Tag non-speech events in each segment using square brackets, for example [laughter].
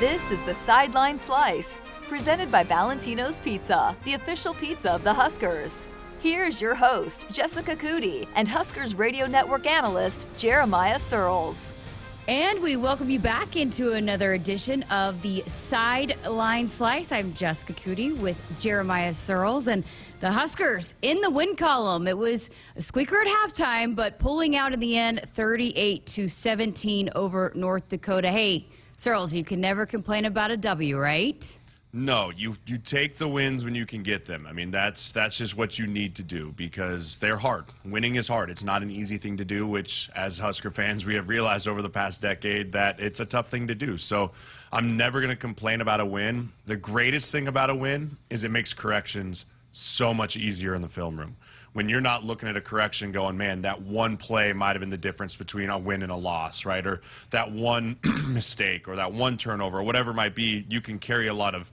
This is the Sideline Slice, presented by Valentino's Pizza, the official pizza of the Huskers. Here's your host, Jessica Coody, and Huskers Radio Network analyst, Jeremiah Sirles. And we welcome you back into another edition of the Sideline Slice. I'm Jessica Coody with Jeremiah Sirles and the Huskers in the win column. It was a squeaker at halftime, but pulling out in the end 38 to 17 over North Dakota. Hey, Sirles, you can never complain about a W, right? No, you you take the wins when you can get them. I mean, that's that's just what you need to do because they're hard. Winning is hard. It's not an easy thing to do, which as Husker fans we have realized over the past decade that it's a tough thing to do. So, I'm never going to complain about a win. The greatest thing about a win is it makes corrections so much easier in the film room. When you're not looking at a correction going, man, that one play might have been the difference between a win and a loss, right? Or that one [clears throat] mistake or that one turnover or whatever it might be, you can carry a lot of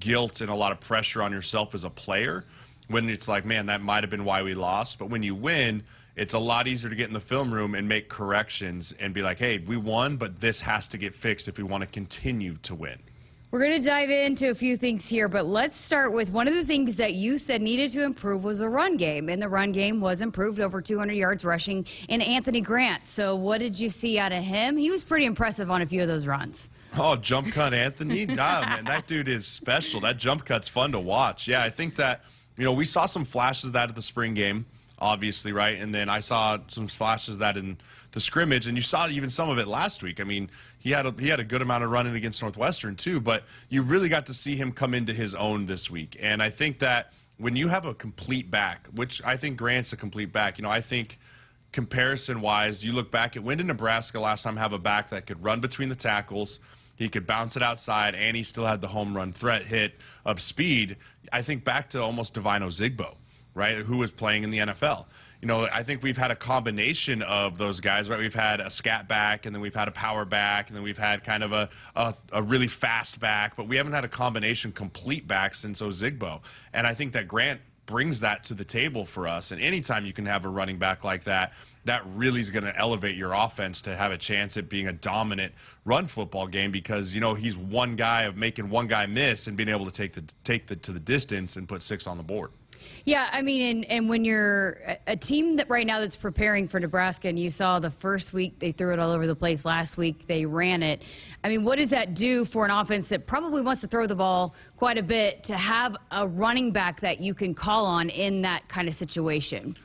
guilt and a lot of pressure on yourself as a player when it's like, man, that might have been why we lost. But when you win, it's a lot easier to get in the film room and make corrections and be like, hey, we won, but this has to get fixed if we want to continue to win. We're going to dive into a few things here, but let's start with one of the things that you said needed to improve was the run game. And the run game was improved over 200 yards rushing in Anthony Grant. So, what did you see out of him? He was pretty impressive on a few of those runs. Oh, jump cut Anthony? [laughs] nah, man, that dude is special. That jump cut's fun to watch. Yeah, I think that, you know, we saw some flashes of that at the spring game, obviously, right? And then I saw some flashes of that in the scrimmage, and you saw even some of it last week. I mean, he had a, he had a good amount of running against Northwestern too, but you really got to see him come into his own this week. And I think that when you have a complete back, which I think Grant's a complete back, you know, I think comparison wise, you look back at when did Nebraska last time have a back that could run between the tackles? He could bounce it outside, and he still had the home run threat hit of speed. I think back to almost Devine Ozigbo, right, who was playing in the NFL you know, I think we've had a combination of those guys, right? We've had a scat back, and then we've had a power back, and then we've had kind of a, a, a really fast back, but we haven't had a combination complete back since Ozigbo. And I think that Grant brings that to the table for us. And anytime you can have a running back like that, that really is going to elevate your offense to have a chance at being a dominant run football game because you know he's one guy of making one guy miss and being able to take the take the to the distance and put six on the board. Yeah, I mean, and, and when you're a team that right now that's preparing for Nebraska, and you saw the first week they threw it all over the place. Last week they ran it. I mean, what does that do for an offense that probably wants to throw the ball quite a bit to have a running back that you can call on in that kind of situation?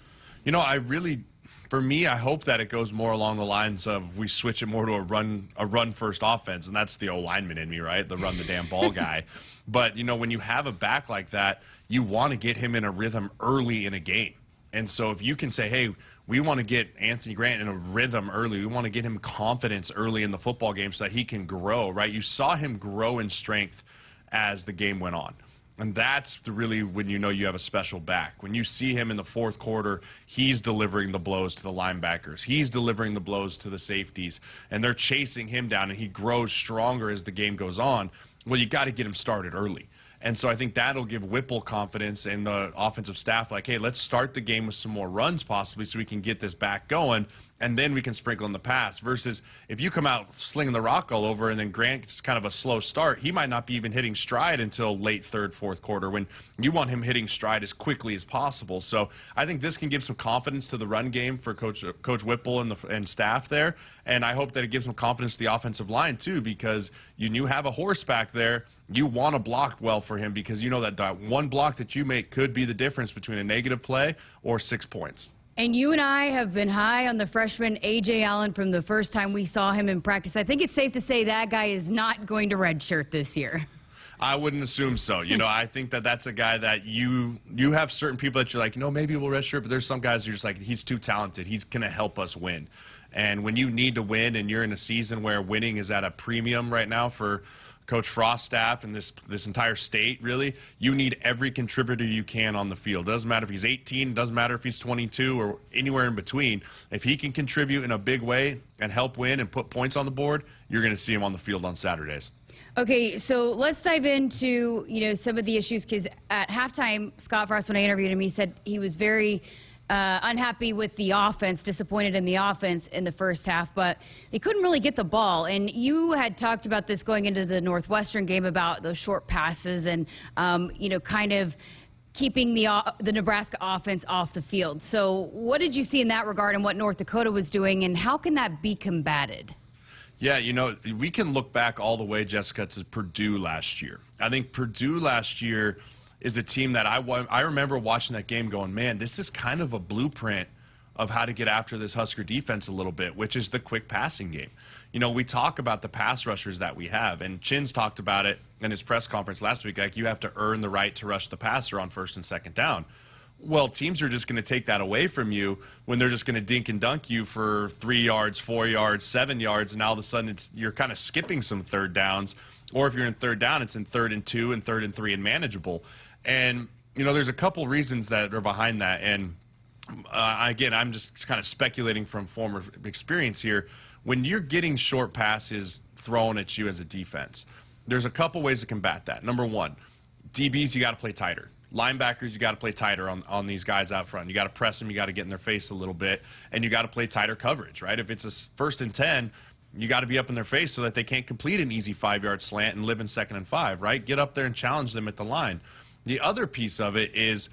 You know, I really for me, I hope that it goes more along the lines of we switch it more to a run a run first offense, and that's the O lineman in me, right? The run the damn ball [laughs] guy. but you know, when you have a back like that, you want to get him in a rhythm early in a game. And so if you can say, hey, we want to get Anthony Grant in a rhythm early. We want to get him confidence early in the football game so that he can grow, right? You saw him grow in strength as the game went on. And that's really when you know you have a special back. When you see him in the fourth quarter, he's delivering the blows to the linebackers. He's delivering the blows to the safeties. And they're chasing him down, and he grows stronger as the game goes on. Well, you got to get him started early. And so I think that'll give Whipple confidence in the offensive staff, like, hey, let's start the game with some more runs possibly so we can get this back going, and then we can sprinkle in the pass. Versus if you come out slinging the rock all over and then Grant gets kind of a slow start, he might not be even hitting stride until late third, fourth quarter when you want him hitting stride as quickly as possible. So I think this can give some confidence to the run game for Coach Coach Whipple and the and staff there, and I hope that it gives some confidence to the offensive line too, because you you have a horse back there, you want to block well for him because you know that that one block that you make could be the difference between a negative play or six points. And you and I have been high on the freshman Ajay Allen from the first time we saw him in practice. I think it's safe to say that guy is not going to redshirt this year. I wouldn't assume so. You know, I think that that's a guy that you you have certain people that you're like, you know, maybe we'll redshirt, but there's some guys you're just like, he's too talented. He's going to help us win. And when you need to win, and you're in a season where winning is at a premium right now for Coach Frost staff and this this entire state really, you need every contributor you can on the field. It doesn't matter if he's 18, doesn't matter if he's 22 or anywhere in between. If he can contribute in a big way and help win and put points on the board, you're going to see him on the field on Saturdays. Okay, so let's dive into you know some of the issues because at halftime, Scott Frost, when I interviewed him, he said he was very uh, unhappy with the offense, disappointed in the offense in the first half, but they couldn't really get the ball. And you had talked about this going into the Northwestern game about those short passes and, um, you know, kind of keeping the uh, the Nebraska offense off the field. So, what did you see in that regard, and what North Dakota was doing, and how can that be combated? Yeah, you know, we can look back all the way, Jessica, to Purdue last year. I think Purdue last year is a team that I I remember watching that game, going, man, this is kind of a blueprint of how to get after this Husker defense a little bit, which is the quick passing game. You know, we talk about the pass rushers that we have, and Chin's talked about it in his press conference last week. Like, you have to earn the right to rush the passer on first and second down. Well, teams are just going to take that away from you when they're just going to dink and dunk you for three yards, four yards, seven yards, and all of a sudden it's you're kind of skipping some third downs. Or if you're in third down, it's in third and two and third and three and manageable. And you know, there's a couple reasons that are behind that, and uh, again, I'm just kind of speculating from former experience here. When you're getting short passes thrown at you as a defense, there's a couple ways to combat that. Number one, DBs, you got to play tighter. Linebackers, you got to play tighter on, on these guys out front. You got to press them, you got to get in their face a little bit, and you got to play tighter coverage, right? If it's a first and 10, you got to be up in their face so that they can't complete an easy five yard slant and live in second and five, right? Get up there and challenge them at the line. The other piece of it is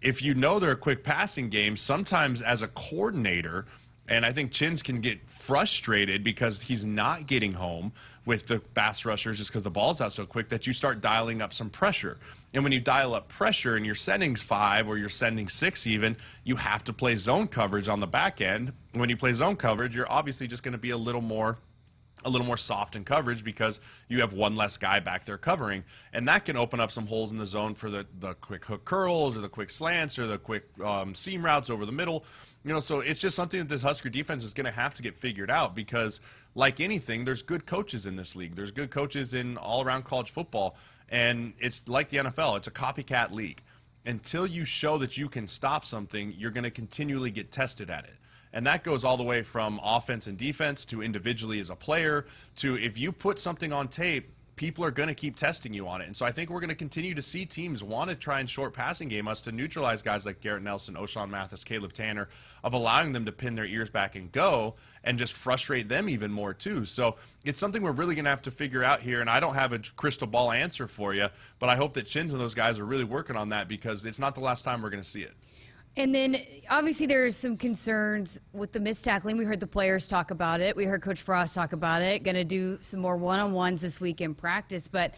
if you know they're a quick passing game, sometimes as a coordinator, and I think Chins can get frustrated because he's not getting home with the pass rushers just because the ball's out so quick that you start dialing up some pressure. And when you dial up pressure and you're sending five or you're sending six even, you have to play zone coverage on the back end. When you play zone coverage, you're obviously just going to be a little more a little more soft in coverage because you have one less guy back there covering. And that can open up some holes in the zone for the, the quick hook curls or the quick slants or the quick um, seam routes over the middle. You know, so it's just something that this Husker defense is going to have to get figured out because, like anything, there's good coaches in this league. There's good coaches in all around college football. And it's like the NFL, it's a copycat league. Until you show that you can stop something, you're going to continually get tested at it. And that goes all the way from offense and defense to individually as a player to if you put something on tape, people are going to keep testing you on it. And so I think we're going to continue to see teams want to try and short passing game us to neutralize guys like Garrett Nelson, Ochaun Mathis, Caleb Tanner, of allowing them to pin their ears back and go and just frustrate them even more too. So it's something we're really going to have to figure out here. And I don't have a crystal ball answer for you, but I hope that Chins and those guys are really working on that because it's not the last time we're going to see it. And then obviously there's some concerns with the missed tackling. We heard the players talk about it. We heard Coach Frost talk about it. Going to do some more one-on-ones this week in practice, but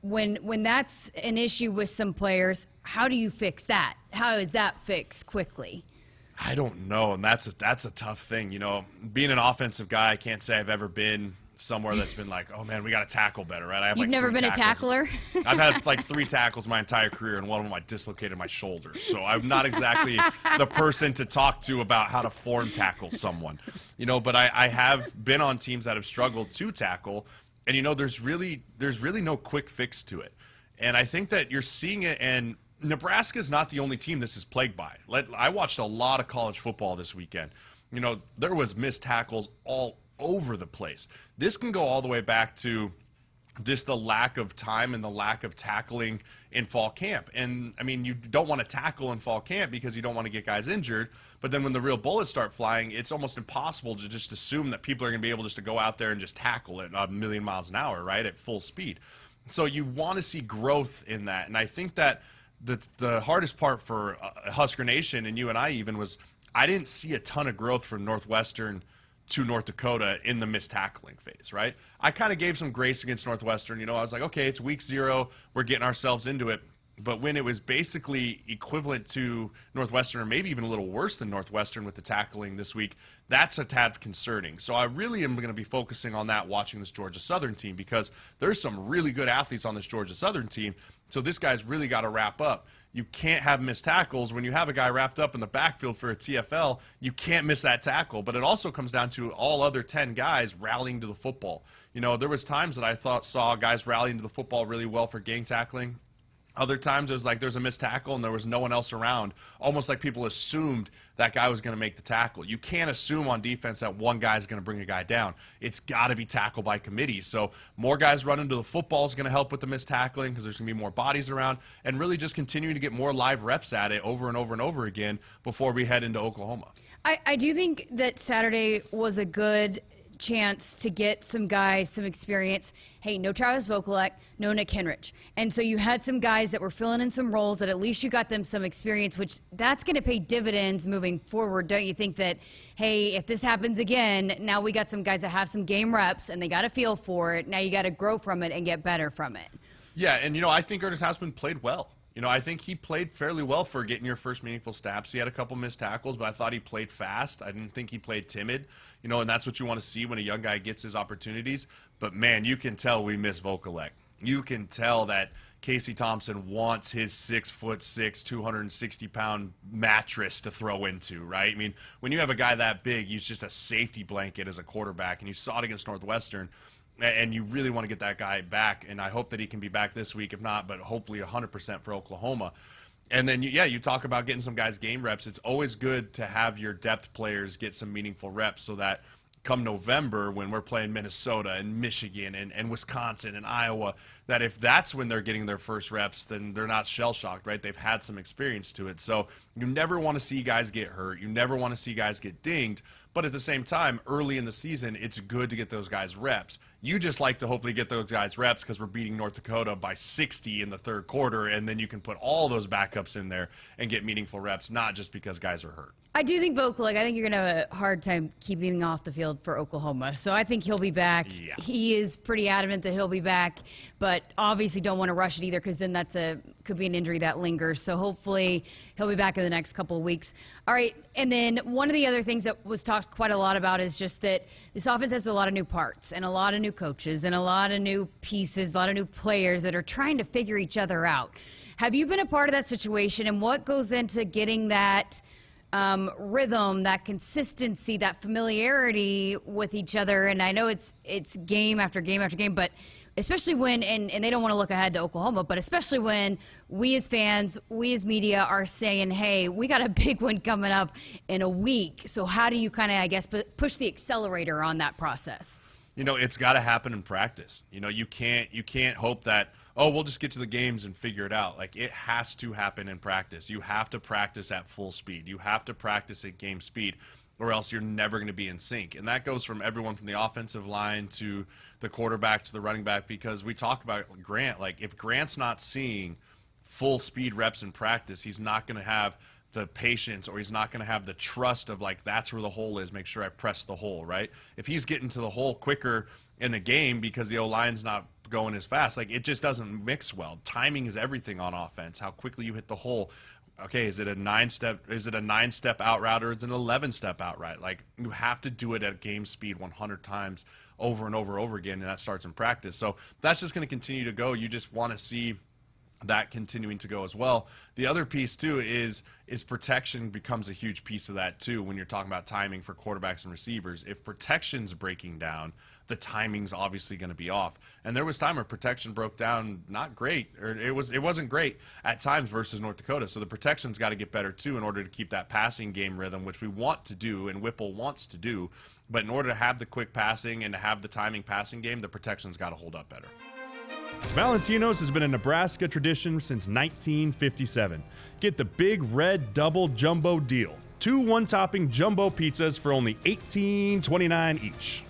when when that's an issue with some players, how do you fix that? How is that fixed quickly? I don't know, and that's a, that's a tough thing. You know, being an offensive guy, I can't say I've ever been somewhere that's been like, oh man, we got to tackle better, right? I have You've like never been tackles. a tackler. I've had like [laughs] three tackles my entire career, and one of them I dislocated my shoulder. So I'm not exactly the person to talk to about how to form tackle someone, you know. But I, I have been on teams that have struggled to tackle, and you know, there's really there's really no quick fix to it, and I think that you're seeing it and. Nebraska is not the only team this is plagued by. I watched a lot of college football this weekend. You know, there was missed tackles all over the place. This can go all the way back to just the lack of time and the lack of tackling in fall camp. And I mean, you don't want to tackle in fall camp because you don't want to get guys injured. But then when the real bullets start flying, it's almost impossible to just assume that people are going to be able just to go out there and just tackle it a million miles an hour, right, at full speed. So you want to see growth in that. And I think that the the hardest part for uh, Husker Nation and you and I even was I didn't see a ton of growth from Northwestern – to North Dakota in the missed tackling phase, right? I kind of gave some grace against Northwestern. You know, I was like, okay, it's week zero. We're getting ourselves into it. But when it was basically equivalent to Northwestern, or maybe even a little worse than Northwestern with the tackling this week, that's a tad concerning. So I really am going to be focusing on that watching this Georgia Southern team because there's some really good athletes on this Georgia Southern team. So this guy's really got to wrap up you can't have missed tackles. When you have a guy wrapped up in the backfield for a TFL, you can't miss that tackle. But it also comes down to all other 10 guys rallying to the football. You know, there was times that I thought saw guys rallying to the football really well for gang tackling. Other times it was like there's a missed tackle and there was no one else around, almost like people assumed that guy was going to make the tackle. You can't assume on defense that one guy is going to bring a guy down. It's got to be tackled by committee. So more guys running to the football is going to help with the missed tackling because there's going to be more bodies around, and really just continuing to get more live reps at it over and over and over again before we head into Oklahoma. I, I do think that Saturday was a good chance to get some guys some experience. Hey, no Travis Vokolek, no Nick Henrich. And so you had some guys that were filling in some roles that at least you got them some experience, which that's going to pay dividends moving forward. Don't you think that, hey, if this happens again, now we got some guys that have some game reps and they got a feel for it. Now you got to grow from it and get better from it. Yeah, and you know, I think Ernest Hausmann played well. You know, I think he played fairly well for getting your first meaningful snaps. He had a couple missed tackles, but I thought he played fast. I didn't think he played timid. You know, and that's what you want to see when a young guy gets his opportunities. But man, you can tell we miss Vokolek. You can tell that Casey Thompson wants his six foot six, 260 pound mattress to throw into, right? I mean, when you have a guy that big, he's just a safety blanket as a quarterback, and you saw it against Northwestern and you really want to get that guy back. And I hope that he can be back this week, if not, but hopefully 100% for Oklahoma. And then, yeah, you talk about getting some guys game reps. It's always good to have your depth players get some meaningful reps so that come November when we're playing Minnesota and Michigan and, and Wisconsin and Iowa, that if that's when they're getting their first reps, then they're not shell shocked, right? They've had some experience to it. So you never want to see guys get hurt. You never want to see guys get dinged. But at the same time, early in the season, it's good to get those guys reps. You just like to hopefully get those guys reps because we're beating North Dakota by 60 in the third quarter, and then you can put all those backups in there and get meaningful reps, not just because guys are hurt. I do think Vokolek, I think you're going to have a hard time keeping him off the field for Oklahoma. So I think he'll be back. Yeah. He is pretty adamant that he'll be back, but obviously don't want to rush it either because then that's a could be an injury that lingers. So hopefully he'll be back in the next couple of weeks. All right, and then one of the other things that was talked quite a lot about is just that this offense has a lot of new parts and a lot of new coaches and a lot of new pieces, a lot of new players that are trying to figure each other out. Have you been a part of that situation and what goes into getting that – um, rhythm, that consistency, that familiarity with each other. And I know it's it's game after game after game, but especially when and, and they don't want to look ahead to Oklahoma, but especially when we as fans, we as media are saying, "Hey, we got a [laughs] big one coming up in a week." So how do you kind of, I guess, push the accelerator on that process? You know, it's got to happen in practice. You know, you can't you can't hope that oh, we'll just get to the games and figure it out. Like it has to happen in practice. You have to practice at full speed. You have to practice at game speed or else you're never going to be in sync. And that goes from everyone from the offensive line to the quarterback to the running back because we talk about Grant. Like, if Grant's not seeing full speed reps in practice, he's not going to have the patience or he's not going to have the trust of like that's where the hole is make sure i press the hole right if he's getting to the hole quicker in the game because the o line's not going as fast. Like it just doesn't mix well. Timing is everything on offense. How quickly you hit the hole. Okay, is it a nine step? Is it a nine step out route or is it an eleven step out route? Like you have to do it at game speed 100 times over and over and over again, and that starts in practice. So that's just going to continue to go. You just want to see that continuing to go as well. The other piece too is is protection becomes a huge piece of that too when you're talking about timing for quarterbacks and receivers. If protection's breaking down, the timing's obviously going to be off. And there was time where protection broke down not great or it was it wasn't great at times versus North Dakota. So the protection's got to get better too in order to keep that passing game rhythm which we want to do and Whipple wants to do. But in order to have the quick passing and to have the timing passing game, the protection's got to hold up better. Valentino's has been a Nebraska tradition since 1957. Get the big red double jumbo deal. Two one topping jumbo pizzas for only $18.29 each.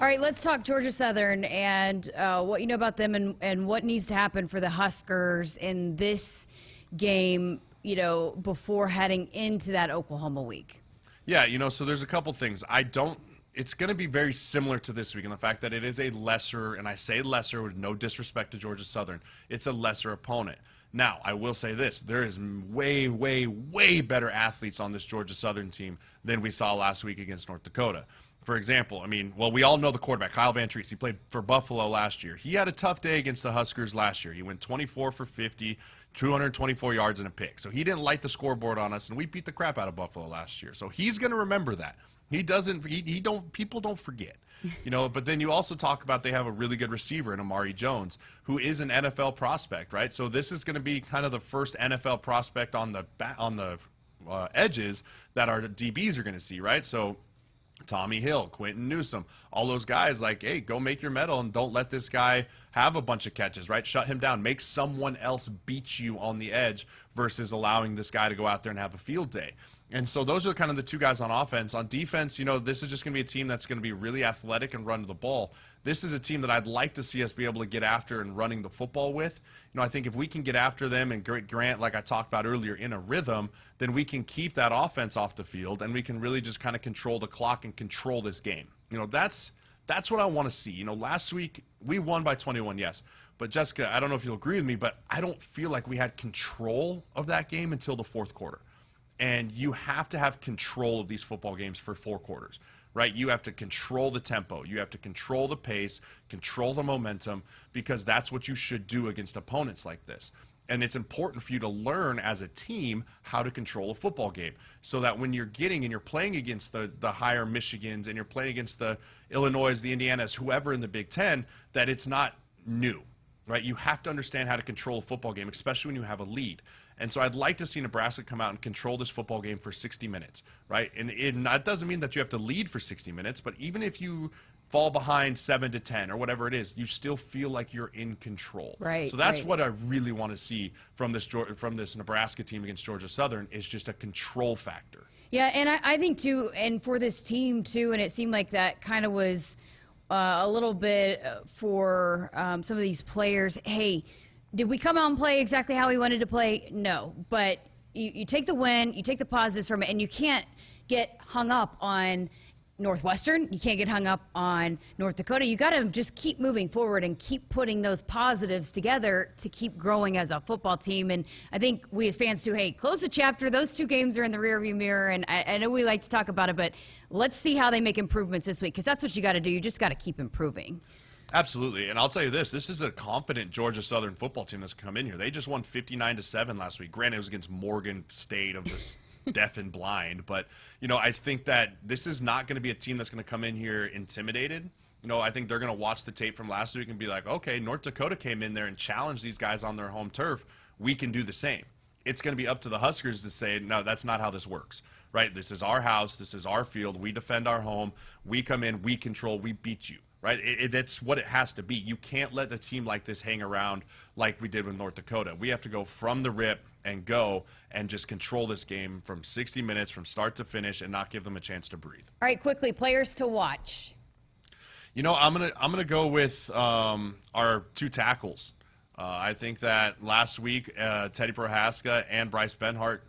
All right, let's talk Georgia Southern and uh, what you know about them and, and what needs to happen for the Huskers in this game, you know, before heading into that Oklahoma week. Yeah, you know, so there's a couple things. I don't it's going to be very similar to this week in the fact that it is a lesser, and I say lesser with no disrespect to Georgia Southern, it's a lesser opponent. Now, I will say this there is way, way, way better athletes on this Georgia Southern team than we saw last week against North Dakota. For example, I mean, well, we all know the quarterback, Kyle Vantrease. He played for Buffalo last year. He had a tough day against the Huskers last year. He went 24 for 50, 224 yards and a pick. So he didn't light the scoreboard on us, and we beat the crap out of Buffalo last year. So he's going to remember that. He doesn't. He, he don't. People don't forget. You know. But then you also talk about they have a really good receiver in Amari Jones, who is an NFL prospect, right? So this is going to be kind of the first NFL prospect on the on the uh, edges that our DBs are going to see, right? So Tommy Hill, Quinton Newsome, all those guys like, hey, go make your medal and don't let this guy have a bunch of catches, right? Shut him down. Make someone else beat you on the edge versus allowing this guy to go out there and have a field day. And so those are kind of the two guys on offense. On defense, you know, this is just going to be a team that's going to be really athletic and run the ball. This is a team that I'd like to see us be able to get after and running the football with. You know, I think if we can get after them and Grant, like I talked about earlier, in a rhythm, then we can keep that offense off the field and we can really just kind of control the clock and control this game. You know, that's that's what I want to see. You know, last week we won by 21, yes. But Jessica, I don't know if you'll agree with me, but I don't feel like we had control of that game until the fourth quarter and you have to have control of these football games for four quarters right you have to control the tempo you have to control the pace control the momentum because that's what you should do against opponents like this and it's important for you to learn as a team how to control a football game so that when you're getting and you're playing against the, the higher michigans and you're playing against the illinois the indianas whoever in the big ten that it's not new right you have to understand how to control a football game especially when you have a lead and so I'd like to see Nebraska come out and control this football game for 60 minutes, right? And it, that doesn't mean that you have to lead for 60 minutes, but even if you fall behind 7 to 10 or whatever it is, you still feel like you're in control. Right. So that's right. what I really want to see from this from this Nebraska team against Georgia Southern is just a control factor. Yeah, and I, I think too, and for this team too, and it seemed like that kind of was uh, a little bit uh, for um, some of these players. Hey, did we come out and play exactly how we wanted to play? No. But you, you take the win, you take the positives from it, and you can't get hung up on Northwestern. You can't get hung up on North Dakota. You got to just keep moving forward and keep putting those positives together to keep growing as a football team. And I think we as fans too, hey, close the chapter. Those two games are in the rearview mirror, and I, I know we like to talk about it, but let's see how they make improvements this week because that's what you got to do. You just got to keep improving. Absolutely, and I'll tell you this: this is a confident Georgia Southern football team that's come in here. They just won fifty-nine to seven last week. Granted, it was against Morgan State of this deaf and blind, but you know, I think that this is not going to be a team that's going to come in here intimidated. You know, I think they're going to watch the tape from last week and be like, okay, North Dakota came in there and challenged these guys on their home turf. We can do the same. It's going to be up to the Huskers to say, no, that's not how this works, right? This is our house. This is our field. We defend our home. We come in, we control, we beat you right? That's what it has to be. You can't let a team like this hang around like we did with North Dakota. We have to go from the rip and go and just control this game from 60 minutes from start to finish and not give them a chance to breathe. All right, quickly, players to watch. You know, I'm gonna I'm gonna go with um, our two tackles. Uh, I think that last week uh, Teddy Prochazka and Bryce Benhart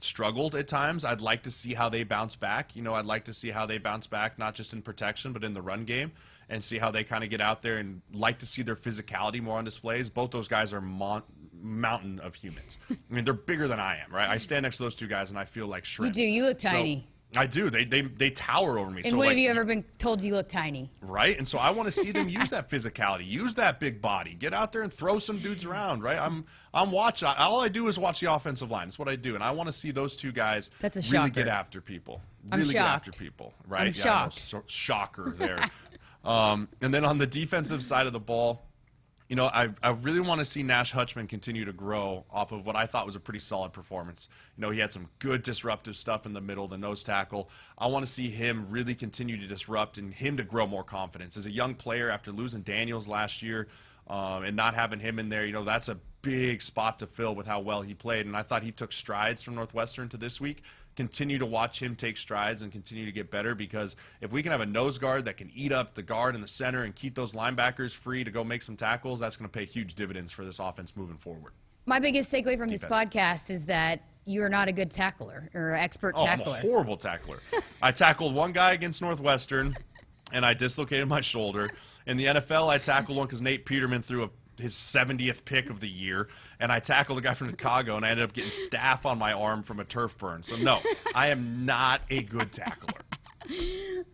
struggled at times. I'd like to see how they bounce back. You know, I'd like to see how they bounce back, not just in protection, but in the run game and see how they kind of get out there and like to see their physicality more on displays. Both those guys are mon- mountain of humans. I mean, they're bigger than I am, right? I stand next to those two guys and I feel like shrimp. You do. You look tiny. So, I do. They, they they tower over me. And so when like, have you ever been told you look tiny? Right. And so I want to see them [laughs] use that physicality, use that big body, get out there and throw some dudes around. Right. I'm I'm watching. All I do is watch the offensive line. That's what I do, and I want to see those two guys That's a really shocker. get after people. I'm Really get after people. Right. I'm yeah, shocked. so- shocker there. [laughs] um, and then on the defensive side of the ball. You know, I, I really want to see Nash Hutmacher continue to grow off of what I thought was a pretty solid performance. You know, he had some good disruptive stuff in the middle, the nose tackle. I want to see him really continue to disrupt and him to grow more confidence. As a young player, after losing Daniels last year um, and not having him in there, you know, that's a big spot to fill with how well he played. And I thought he took strides from Northwestern to this week continue to watch him take strides and continue to get better because if we can have a nose guard that can eat up the guard in the center and keep those linebackers free to go make some tackles, that's going to pay huge dividends for this offense moving forward. My biggest takeaway from this podcast is that you are not a good tackler or expert Oh, tackler. I'm a horrible tackler. I tackled one guy against Northwestern, and I dislocated my shoulder. In the NFL, I tackled one because Nate Peterman threw a, his 70th pick of the year, and I tackled a guy from Chicago, and I ended up getting staph on my arm from a turf burn. So no, I am not a good tackler.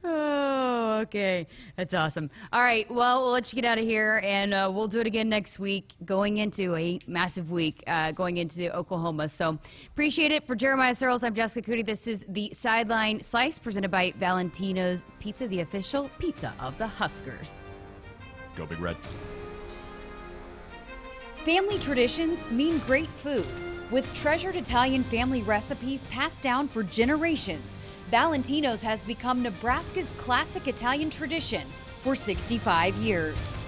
Oh, Okay, that's awesome. All right, well, we'll let you get out of here, and uh, we'll do it again next week, going into a massive week, uh, going into Oklahoma. So appreciate it. For Jeremiah Sirles, I'm Jessica Coody. This is the Sideline Slice presented by Valentino's Pizza, the official pizza of the Huskers. Go Big Red. Family traditions mean great food. With treasured Italian family recipes passed down for generations, Valentino's has become Nebraska's classic Italian tradition for 65 years.